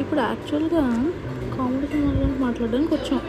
ఇప్పుడు యాక్చువల్గా కామెడీ సినిమాల గురించి మాట్లాడడానికి వచ్చాం.